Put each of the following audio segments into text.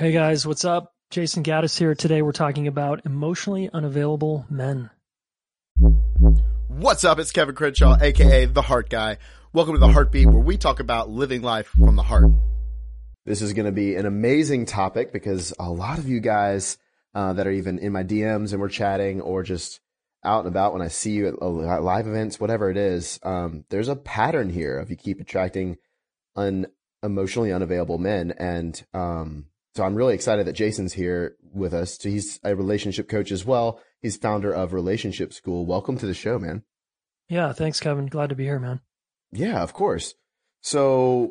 Hey guys, what's up? Jayson Gaddis here. Today we're talking about emotionally unavailable men. What's up? It's Kevin Crenshaw, aka The Heart Guy. Welcome to The Heartbeat, where we talk about living life from the heart. This is going to be an amazing topic because a lot of you guys uh, that are even in my DMs and we're chatting or just out and about when I see you at live events, whatever it is, um, there's a pattern here of you keep attracting un- emotionally unavailable men. And um, so I'm really excited that Jayson's here with us. So He's a relationship coach as well. He's founder of Relationship School. Welcome to the show, man. Yeah, thanks, Kevin. Glad to be here, man. Yeah, of course. So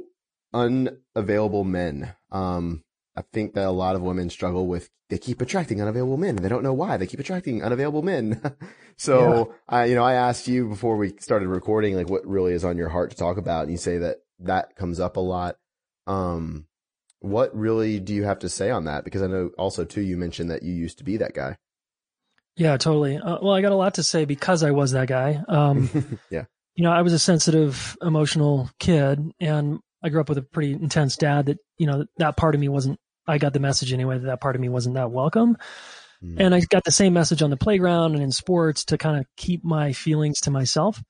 unavailable men. Um, I think that a lot of women struggle with they keep attracting unavailable men and they don't know why they keep attracting unavailable men. so yeah. I, you know, I asked you before we started recording, like what really is on your heart to talk about. And you say that that comes up a lot. Um, what really do you have to say on that? Because I know also too, you mentioned that you used to be that guy. Yeah, totally. Uh, well, I got a lot to say because I was that guy. Um, yeah. You know, I was a sensitive, emotional kid, and I grew up with a pretty intense dad. That you know, that part of me wasn't. I got the message anyway that that part of me wasn't that welcome. Mm. And I got the same message on the playground and in sports to kind of keep my feelings to myself.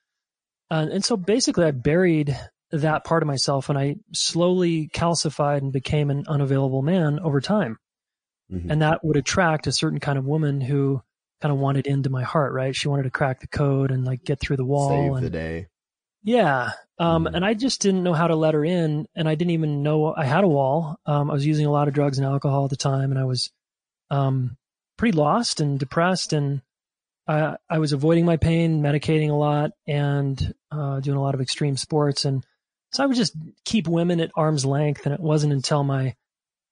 Uh, and so basically, I buried that part of myself and I slowly calcified and became an unavailable man over time. Mm-hmm. And that would attract a certain kind of woman who kind of wanted into my heart, right? She wanted to crack the code and like get through the wall. Save and, the day. Yeah. Um, mm-hmm. and I just didn't know how to let her in and I didn't even know I had a wall. Um, I was using a lot of drugs and alcohol at the time and I was, um, pretty lost and depressed and I, I was avoiding my pain, medicating a lot and, uh, doing a lot of extreme sports and so I would just keep women at arm's length. And it wasn't until my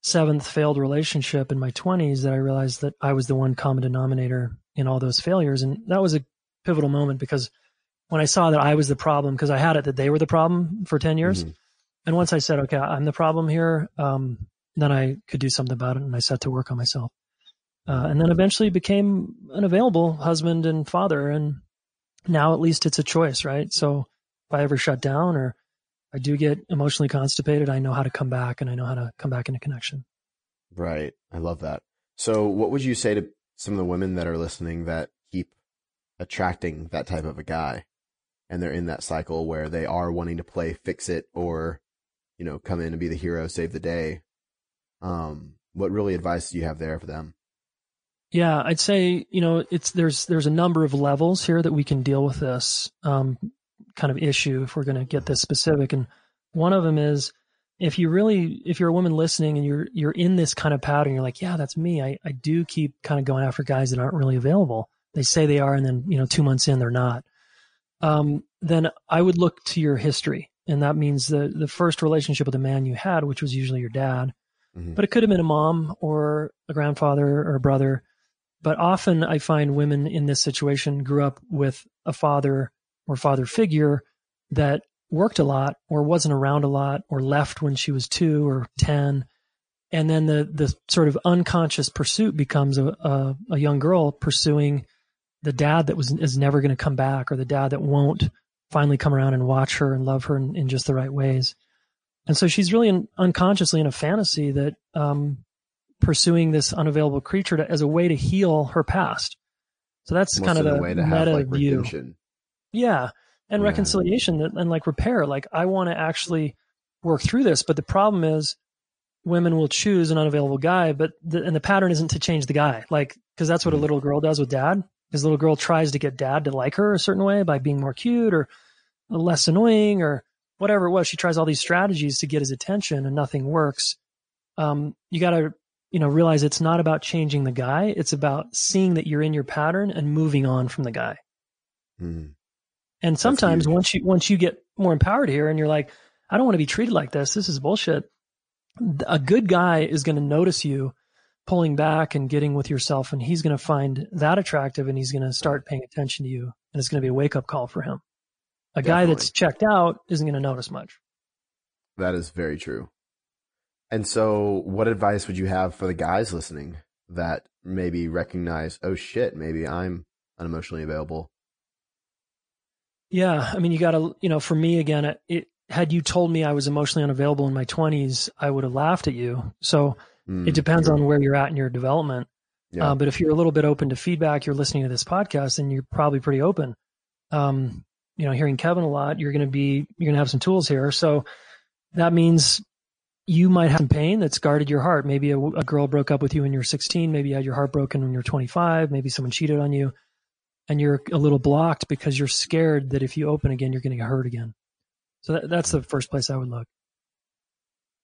seventh failed relationship in my 20s that I realized that I was the one common denominator in all those failures. And that was a pivotal moment because when I saw that I was the problem, because I had it that they were the problem for 10 years. Mm-hmm. And once I said, okay, I'm the problem here, um, then I could do something about it. And I set to work on myself. Uh, and then eventually became an available husband and father. And now at least it's a choice, right? So if I ever shut down or I do get emotionally constipated, I know how to come back and I know how to come back into connection. Right. I love that. So what would you say to some of the women that are listening that keep attracting that type of a guy and they're in that cycle where they are wanting to play fix it or, you know, come in and be the hero, save the day? Um, what really advice do you have there for them? Yeah, I'd say, you know, it's, there's, there's a number of levels here that we can deal with this. Um, kind of issue if we're going to get this specific. And one of them is if you really, if you're a woman listening and you're, you're in this kind of pattern, you're like, yeah, that's me. I, I do keep kind of going after guys that aren't really available. They say they are. And then, you know, two months in, they're not. Um, then I would look to your history. And that means the, the first relationship with a man you had, which was usually your dad, mm-hmm. but it could have been a mom or a grandfather or a brother. But often I find women in this situation grew up with a father or father figure that worked a lot or wasn't around a lot or left when she was two or 10. And then the, the sort of unconscious pursuit becomes a, a, a young girl pursuing the dad that was, is never going to come back or the dad that won't finally come around and watch her and love her in, in just the right ways. And so she's really in, unconsciously in a fantasy that, um, pursuing this unavailable creature to, as a way to heal her past. So that's Almost kind of the meta have, like, view. Redemption. Yeah. And yeah. reconciliation and like repair. Like I want to actually work through this. But the problem is women will choose an unavailable guy, but the, and the pattern isn't to change the guy. Like, cause that's what mm-hmm. a little girl does with dad. Because little girl tries to get dad to like her a certain way by being more cute or less annoying or whatever it was. She tries all these strategies to get his attention and nothing works. Um, you got to, you know, realize it's not about changing the guy. It's about seeing that you're in your pattern and moving on from the guy. Mm. And sometimes once you once you get more empowered here and you're like, I don't want to be treated like this. This is bullshit. A good guy is going to notice you pulling back and getting with yourself and he's going to find that attractive and he's going to start paying attention to you and it's going to be a wake up call for him. A Definitely. guy that's checked out isn't going to notice much. That is very true. And so what advice would you have for the guys listening that maybe recognize, oh shit, maybe I'm unemotionally available yeah, I mean, you got to, you know, for me again, it, it, had you told me I was emotionally unavailable in my 20s, I would have laughed at you. So Mm, it depends on where you're at in your development. Yeah. Uh, but if you're a little bit open to feedback, you're listening to this podcast, and you're probably pretty open. Um, you know, hearing Kevin a lot, you're going to be you're going to have some tools here. So that means you might have some pain that's guarded your heart. Maybe a, a girl broke up with you when you were 16. Maybe you had your heart broken when you were 25. Maybe someone cheated on you, and you're a little blocked because you're scared that if you open again, you're going to get hurt again. So that, that's the first place I would look.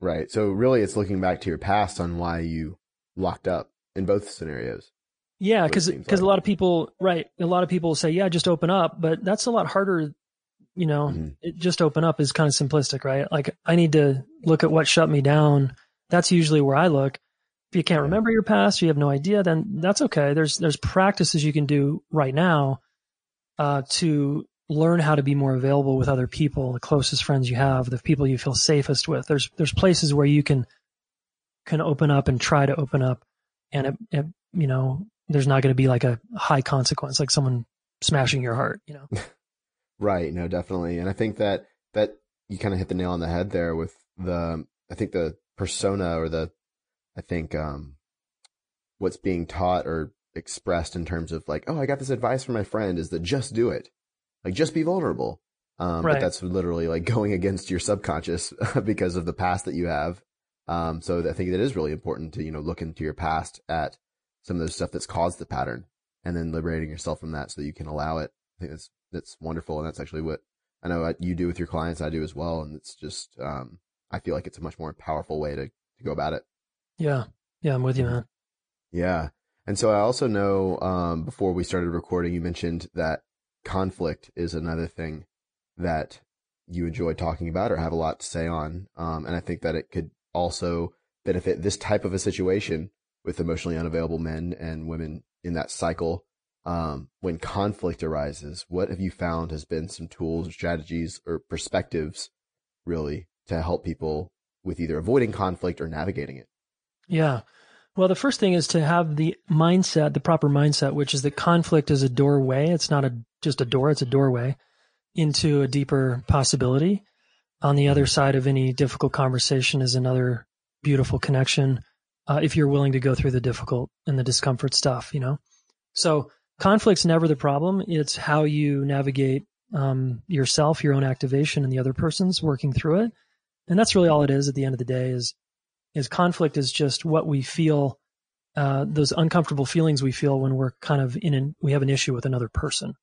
Right. So really, it's looking back to your past on why you locked up in both scenarios. Yeah, because because like. a lot of people, right? A lot of people say, "Yeah, just open up," but that's a lot harder. You know, mm-hmm. it, just open up is kind of simplistic, right? Like I need to look at what shut me down. That's usually where I look. If you can't remember your past, you have no idea, then that's okay. There's there's practices you can do right now uh, to learn how to be more available with other people, the closest friends you have, the people you feel safest with. There's there's places where you can can open up and try to open up, and it, it you know there's not going to be like a high consequence, like someone smashing your heart, you know. right. No, definitely. And I think that that you kind of hit the nail on the head there with the I think the persona or the I think um what's being taught or expressed in terms of like, oh, I got this advice from my friend is that just do it. Like just be vulnerable. Um, right. but that's literally like going against your subconscious because of the past that you have. Um, so I think that is really important to, you know, look into your past at some of the stuff that's caused the pattern and then liberating yourself from that so that you can allow it. I think that's, that's wonderful. And that's actually what I know you do with your clients. I do as well. And it's just, um, I feel like it's a much more powerful way to, to go about it. Yeah. Yeah. I'm with you, man. Yeah. And so I also know, um, before we started recording, you mentioned that conflict is another thing that you enjoy talking about or have a lot to say on. Um, and I think that it could also benefit this type of a situation with emotionally unavailable men and women in that cycle. Um, when conflict arises, what have you found has been some tools or strategies or perspectives really to help people with either avoiding conflict or navigating it? Yeah. Well, the first thing is to have the mindset, the proper mindset, which is that conflict is a doorway. It's not a, just a door, it's a doorway into a deeper possibility. On the other side of any difficult conversation is another beautiful connection uh, if you're willing to go through the difficult and the discomfort stuff, you know? So conflict's never the problem. It's how you navigate um, yourself, your own activation, and the other person's working through it. And that's really all it is at the end of the day is, is conflict is just what we feel, uh, those uncomfortable feelings we feel when we're kind of in an, we have an issue with another person.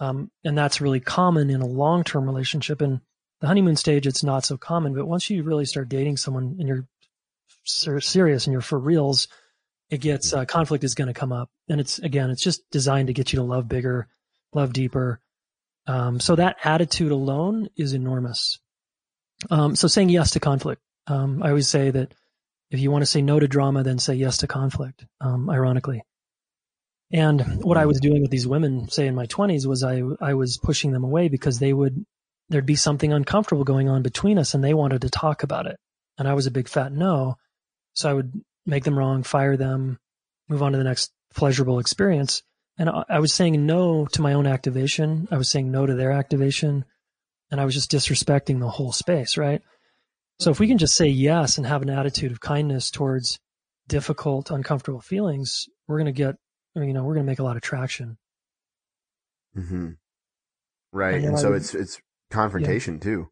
Um, and that's really common in a long-term relationship. In the honeymoon stage, it's not so common, but once you really start dating someone and you're serious and you're for reals, it gets uh, conflict is going to come up, and it's again, it's just designed to get you to love bigger, love deeper. Um, so that attitude alone is enormous. Um, so saying yes to conflict. Um, I always say that if you want to say no to drama, then say yes to conflict. Um, ironically, and what I was doing with these women, say in my twenties, was I I was pushing them away because they would there'd be something uncomfortable going on between us, and they wanted to talk about it, and I was a big fat no. So I would make them wrong, fire them, move on to the next pleasurable experience. And I, I was saying no to my own activation. I was saying no to their activation. And I was just disrespecting the whole space, right? So if we can just say yes and have an attitude of kindness towards difficult, uncomfortable feelings, we're going to get, you know, we're going to make a lot of traction. Mm-hmm. Right. And, and so it's, it's confrontation yeah. too.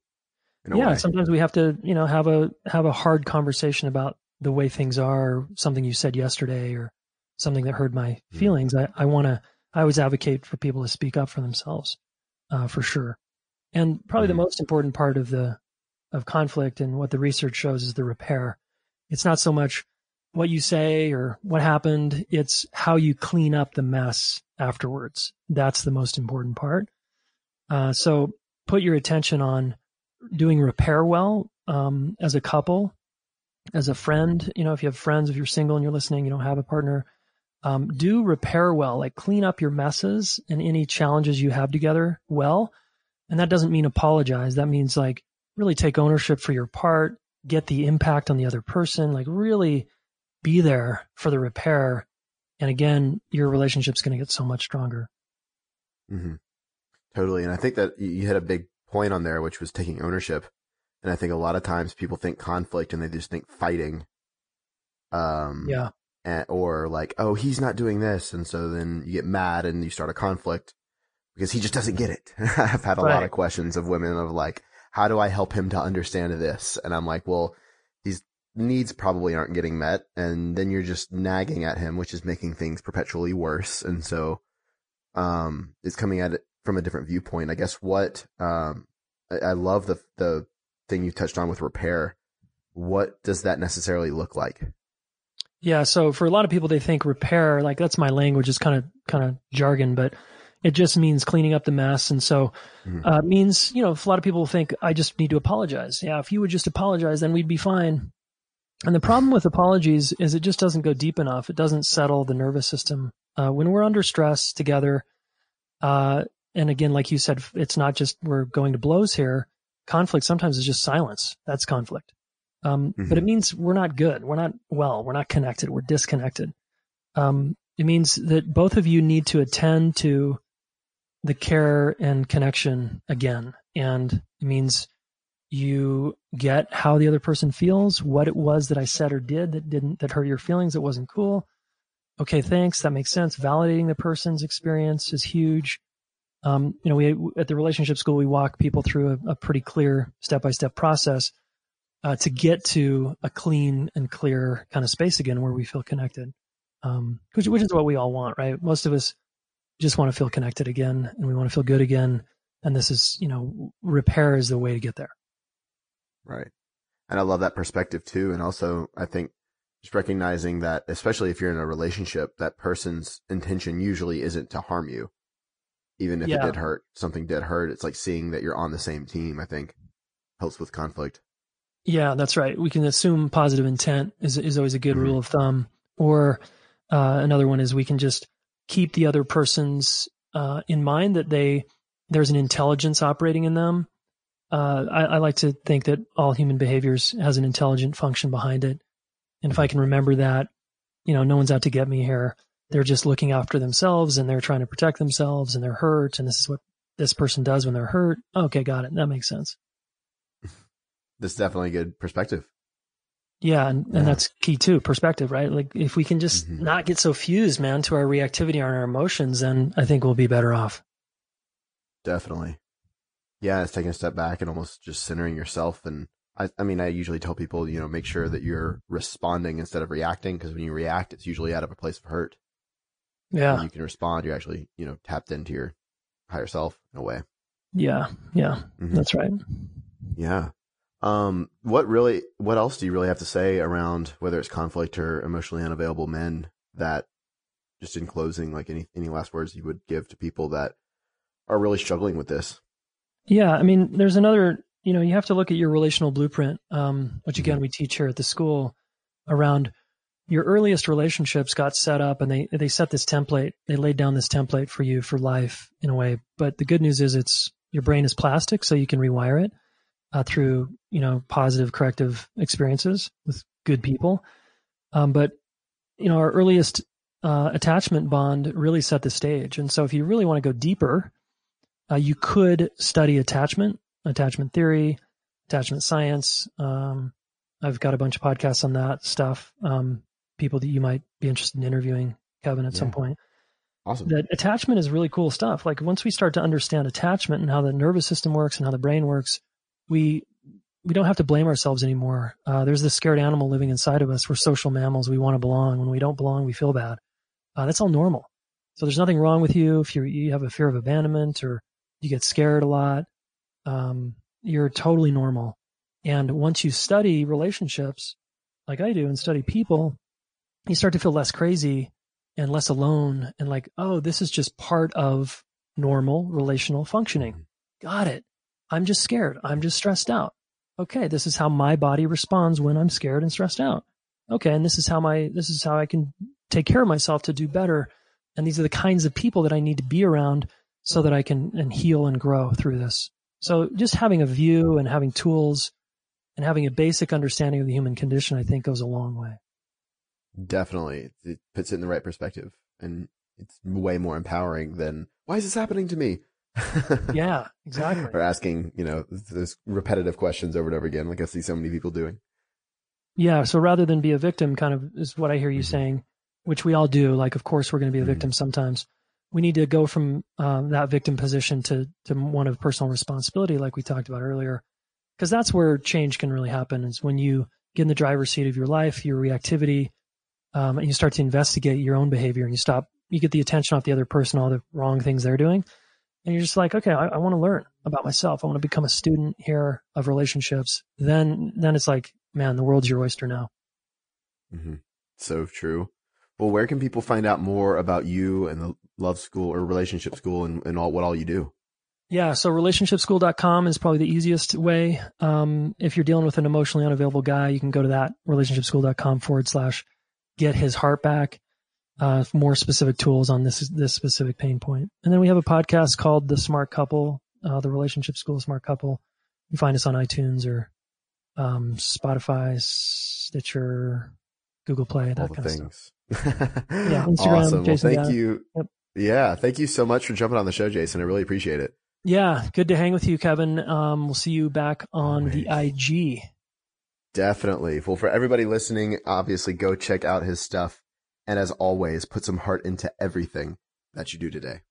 yeah. Way. Sometimes we have to, you know, have a, have a hard conversation about the way things are, something you said yesterday or something that hurt my hmm. feelings. I, I want to, I always advocate for people to speak up for themselves, uh, for sure. And probably mm-hmm. the most important part of the, of conflict and what the research shows is the repair. It's not so much what you say or what happened. It's how you clean up the mess afterwards. That's the most important part. Uh, so put your attention on doing repair well um, as a couple as a friend, you know, if you have friends, if you're single and you're listening, you don't have a partner, um, do repair well, like clean up your messes and any challenges you have together well. And that doesn't mean apologize. That means like really take ownership for your part, get the impact on the other person, like really be there for the repair. And again, your relationship's going to get so much stronger. Mm-hmm. Totally. And I think that you hit a big point on there, which was taking ownership. And I think a lot of times people think conflict and they just think fighting. Um, yeah. And, or like, oh, he's not doing this. And so then you get mad and you start a conflict because he just doesn't get it. I've had a right. lot of questions of women of like, how do I help him to understand this? And I'm like, well, these needs probably aren't getting met. And then you're just nagging at him, which is making things perpetually worse. And so, um, it's coming at it from a different viewpoint. I guess what, um, I, I love the, the thing you touched on with repair. What does that necessarily look like? Yeah. So for a lot of people, they think repair, like that's my language is kind of, kind of jargon, but it just means cleaning up the mess. And so, mm-hmm. uh, means, you know, a lot of people think I just need to apologize. Yeah. If you would just apologize, then we'd be fine. And the problem with apologies is it just doesn't go deep enough. It doesn't settle the nervous system. Uh, when we're under stress together, uh, and again, like you said, it's not just we're going to blows here. Conflict sometimes is just silence. That's conflict. Um, mm-hmm. but it means we're not good. We're not well. We're not connected. We're disconnected. Um, it means that both of you need to attend to the care and connection again. And it means you get how the other person feels, what it was that I said or did that didn't, that hurt your feelings, that wasn't cool. Okay, thanks. That makes sense. Validating the person's experience is huge. Um, you know, we, at the relationship school, we walk people through a, a pretty clear step by step process, uh, to get to a clean and clear kind of space again where we feel connected. Um, which, which is what we all want, right? Most of us just want to feel connected again and we want to feel good again. And this is, you know, repair is the way to get there. Right. And I love that perspective too. And also, I think just recognizing that, especially if you're in a relationship, that person's intention usually isn't to harm you. Even if yeah. it did hurt, something did hurt. It's like seeing that you're on the same team, I think helps with conflict. Yeah, that's right. We can assume positive intent is, is always a good mm-hmm. rule of thumb. Or, uh, another one is we can just keep the other person's uh, in mind that they there's an intelligence operating in them. Uh, I, I, like to think that all human behaviors has an intelligent function behind it, and if I can remember that, you know, no one's out to get me here. They're just looking after themselves and they're trying to protect themselves and they're hurt, and this is what this person does when they're hurt. Okay, got it. That makes sense. This is definitely a good perspective. Yeah, and, yeah. and that's key too, perspective, right? Like if we can just mm-hmm. not get so fused, man, to our reactivity and our emotions, then I think we'll be better off. Definitely. Yeah, it's taking a step back and almost just centering yourself. And I, I mean, I usually tell people, you know, make sure that you're responding instead of reacting, because when you react, it's usually out of a place of hurt. Yeah. When you can respond, you're actually, you know, tapped into your higher self in a way. Yeah. Yeah. Mm-hmm. That's right. Yeah. Um, what really, what else do you really have to say around whether it's conflict or emotionally unavailable men that just in closing, like any, any last words you would give to people that are really struggling with this? Yeah. I mean, there's another, you know, you have to look at your relational blueprint, um, which again, mm-hmm. we teach here at the school around your earliest relationships got set up and they, they set this template. They laid down this template for you for life in a way. But the good news is it's, your brain is plastic, so you can rewire it uh, through you know positive corrective experiences with good people. Um, but you know our earliest uh, attachment bond really set the stage, and so if you really want to go deeper, uh, you could study attachment, attachment theory, attachment science. Um, I've got a bunch of podcasts on that stuff. Um, people that you might be interested in interviewing, Kevin, at yeah. some point. Awesome. That attachment is really cool stuff. Like once we start to understand attachment and how the nervous system works and how the brain works, we we don't have to blame ourselves anymore. Uh, there's this scared animal living inside of us. We're social mammals. We want to belong. When we don't belong, we feel bad. Uh, that's all normal. So there's nothing wrong with you if you you have a fear of abandonment or you get scared a lot. Um, you're totally normal. And once you study relationships, like I do, and study people, you start to feel less crazy and less alone and like, oh, this is just part of normal relational functioning. Got it. I'm just scared. I'm just stressed out. Okay, this is how my body responds when I'm scared and stressed out. Okay, and this is how my this is how I can take care of myself to do better. And these are the kinds of people that I need to be around so that I can and heal and grow through this. So just having a view and having tools and having a basic understanding of the human condition, I think goes a long way. Definitely. It puts it in the right perspective and it's way more empowering than why is this happening to me? yeah, exactly. or asking, you know, those repetitive questions over and over again, like I see so many people doing. Yeah. So rather than be a victim, kind of is what I hear you Mhm. saying, which we all do. Like, of course, we're going to be a Mhm. victim sometimes. We need to go from um, that victim position to to one of personal responsibility, like we talked about earlier, because that's where change can really happen. Is when you get in the driver's seat of your life, your reactivity, um, and you start to investigate your own behavior, and you stop, you get the attention off the other person, all the wrong things they're doing, and you're just like, okay, I, I want to learn about myself. I want to become a student here of relationships. Then, then it's like, man, the world's your oyster now. Mm-hmm. So true. Well, where can people find out more about you and the love school or relationship school and, and all what all you do? Yeah, so relationshipschool.com is probably the easiest way. Um, if you're dealing with an emotionally unavailable guy, you can go to that relationshipschool.com forward slash get his heart back. Uh, more specific tools on this this specific pain point. And then we have a podcast called The Smart Couple, uh, the Relationship School Smart Couple. You can find us on iTunes or um, Spotify, Stitcher, Google Play, that kind the of stuff. Yeah, Instagram, awesome. Jayson well, thank you. Yep. Yeah, thank you so much for jumping on the show, Jayson. I really appreciate it. Yeah, good to hang with you, Kevin. Um, we'll see you back on the IG. Definitely. Well, for everybody listening, obviously go check out his stuff. And as always, put some heart into everything that you do today.